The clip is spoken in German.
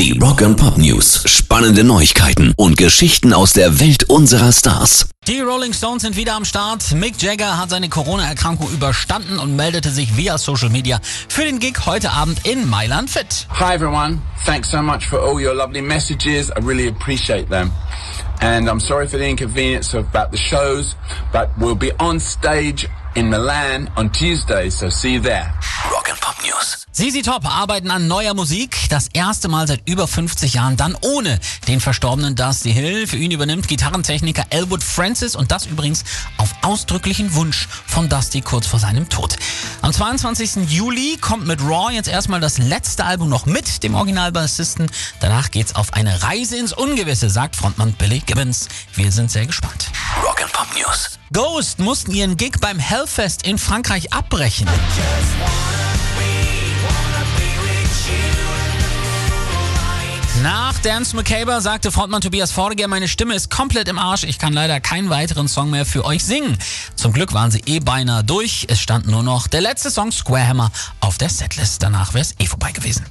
Die Rock and Pop News. Spannende Neuigkeiten und Geschichten aus der Welt unserer Stars. Die Rolling Stones sind wieder am Start. Mick Jagger hat seine Corona-Erkrankung überstanden und meldete sich via Social Media für den Gig heute Abend in Mailand fit. Hi everyone. Thanks so much for all your lovely messages. I really appreciate them. And I'm sorry for the inconvenience about the shows, but we'll be on stage in Milan on Tuesday, so see you there. News. ZZ Top arbeiten an neuer Musik. Das erste Mal seit über 50 Jahren, dann ohne den verstorbenen Dusty Hill. Für ihn übernimmt Gitarrentechniker Elwood Francis und das übrigens auf ausdrücklichen Wunsch von Dusty kurz vor seinem Tod. Am 22. Juli kommt mit Raw jetzt erstmal das letzte Album noch mit dem Originalbassisten. Danach geht's auf eine Reise ins Ungewisse, sagt Frontmann Billy Gibbons. Wir sind sehr gespannt. Rock and Pop News. Ghost mussten ihren Gig beim Hellfest in Frankreich abbrechen. Nach Dance McCaber sagte Frontmann Tobias Fordiger, meine Stimme ist komplett im Arsch, ich kann leider keinen weiteren Song mehr für euch singen. Zum Glück waren sie eh beinahe durch, es stand nur noch der letzte Song Square Hammer auf der Setlist, danach wäre es eh vorbei gewesen.